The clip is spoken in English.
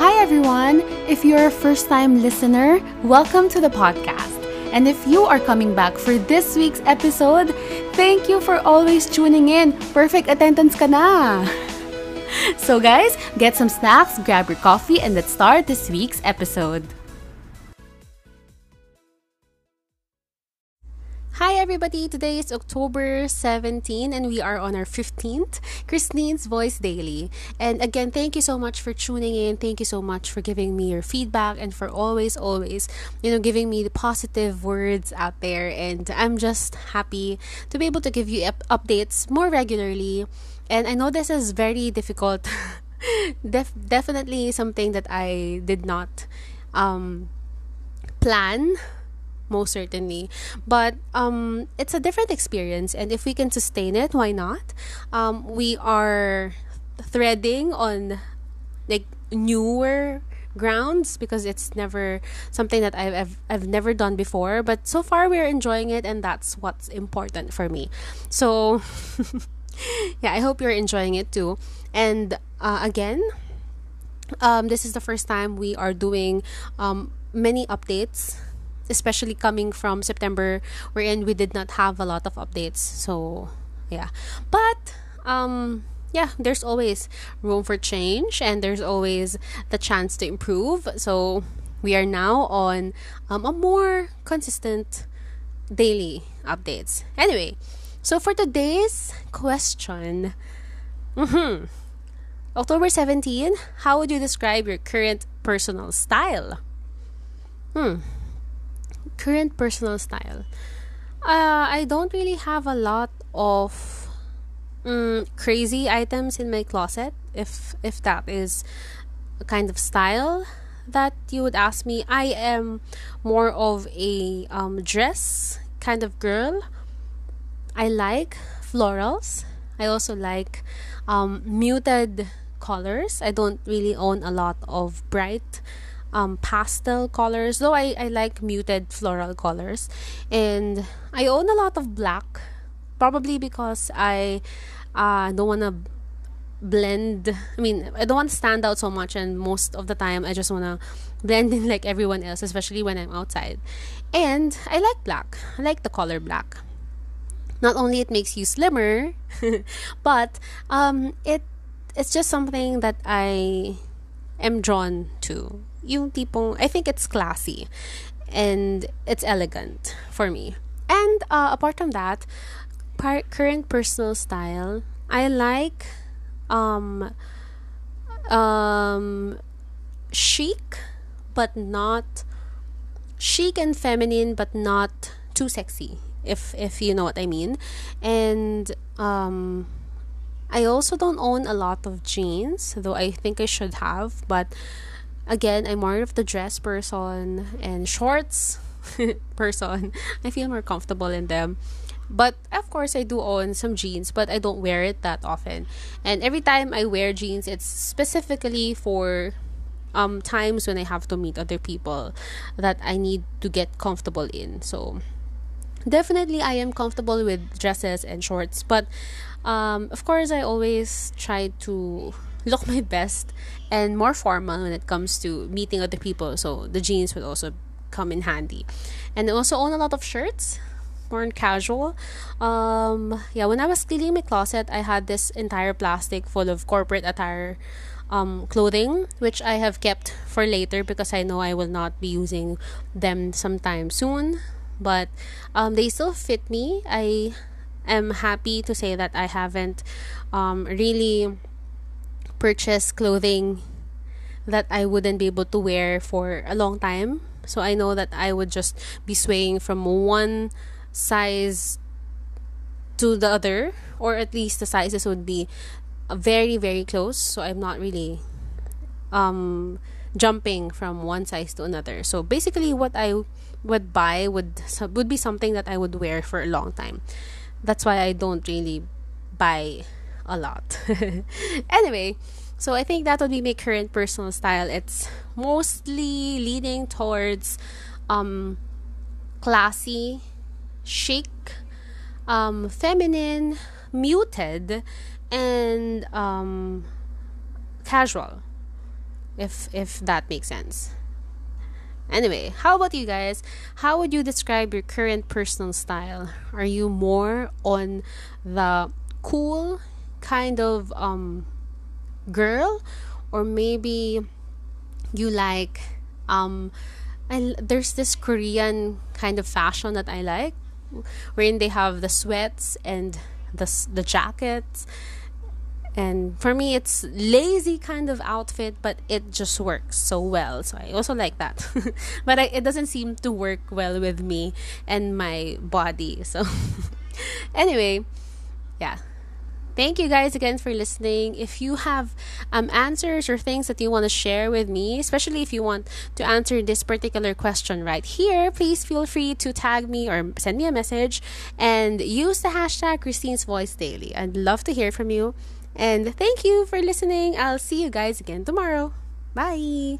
Hi, everyone. If you're a first time listener, welcome to the podcast. And if you are coming back for this week's episode, thank you for always tuning in. Perfect attendance ka na. So, guys, get some snacks, grab your coffee, and let's start this week's episode. Hi everybody, today is October 17 and we are on our 15th Christine's Voice Daily. And again, thank you so much for tuning in. Thank you so much for giving me your feedback and for always, always, you know, giving me the positive words out there. And I'm just happy to be able to give you up- updates more regularly. And I know this is very difficult. Def- definitely something that I did not um, plan most certainly. But um it's a different experience and if we can sustain it why not? Um we are threading on like newer grounds because it's never something that I've, I've I've never done before but so far we're enjoying it and that's what's important for me. So yeah I hope you're enjoying it too. And uh, again um, this is the first time we are doing um, many updates especially coming from September wherein we did not have a lot of updates. So, yeah. But um yeah, there's always room for change and there's always the chance to improve. So, we are now on um, a more consistent daily updates. Anyway, so for today's question, mm-hmm, October 17, how would you describe your current personal style? Hmm current personal style. Uh, I don't really have a lot of um, crazy items in my closet. If if that is a kind of style that you would ask me, I am more of a um, dress kind of girl. I like florals. I also like um, muted colors. I don't really own a lot of bright um, pastel colors, though I, I like muted floral colors. And I own a lot of black, probably because I uh, don't want to blend. I mean, I don't want to stand out so much, and most of the time, I just want to blend in like everyone else, especially when I'm outside. And I like black, I like the color black. Not only it makes you slimmer, but um, it it's just something that I am drawn to yung tipong, I think it's classy and it's elegant for me. And uh, apart from that, par- current personal style, I like um um chic but not chic and feminine but not too sexy if if you know what I mean. And um I also don't own a lot of jeans, though I think I should have, but again, I'm more of the dress person and shorts person. I feel more comfortable in them. But of course, I do own some jeans, but I don't wear it that often. And every time I wear jeans, it's specifically for um times when I have to meet other people that I need to get comfortable in. So definitely I am comfortable with dresses and shorts, but um of course I always try to look my best and more formal when it comes to meeting other people. So the jeans would also come in handy. And I also own a lot of shirts, more casual. Um, yeah, when I was cleaning my closet, I had this entire plastic full of corporate attire um, clothing, which I have kept for later because I know I will not be using them sometime soon. But um, they still fit me. I am happy to say that I haven't um, really purchase clothing that I wouldn't be able to wear for a long time. So I know that I would just be swaying from one size to the other, or at least the sizes would be very, very close. So I'm not really um, jumping from one size to another. So basically, what I would buy would would be something that I would wear for a long time. That's why I don't really buy a lot. anyway, so I think that would be my current personal style. It's mostly leaning towards um, classy, chic, um, feminine, muted, and um, casual. if if that makes sense. Anyway, how about you guys? How would you describe your current personal style? Are you more on the cool kind of um girl or maybe you like um I, there's this Korean kind of fashion that I like wherein they have the sweats and the the jackets. And for me it's lazy kind of outfit but it just works so well. So i also like that. But I, it doesn't seem to work well with me and my body. So anyway yeah thank you guys again for listening if you have um, answers or things that you want to share with me especially if you want to answer this particular question right here please feel free to tag me or send me a message and use the hashtag christine's voice daily i'd love to hear from you and thank you for listening. I'll see you guys again tomorrow. Bye.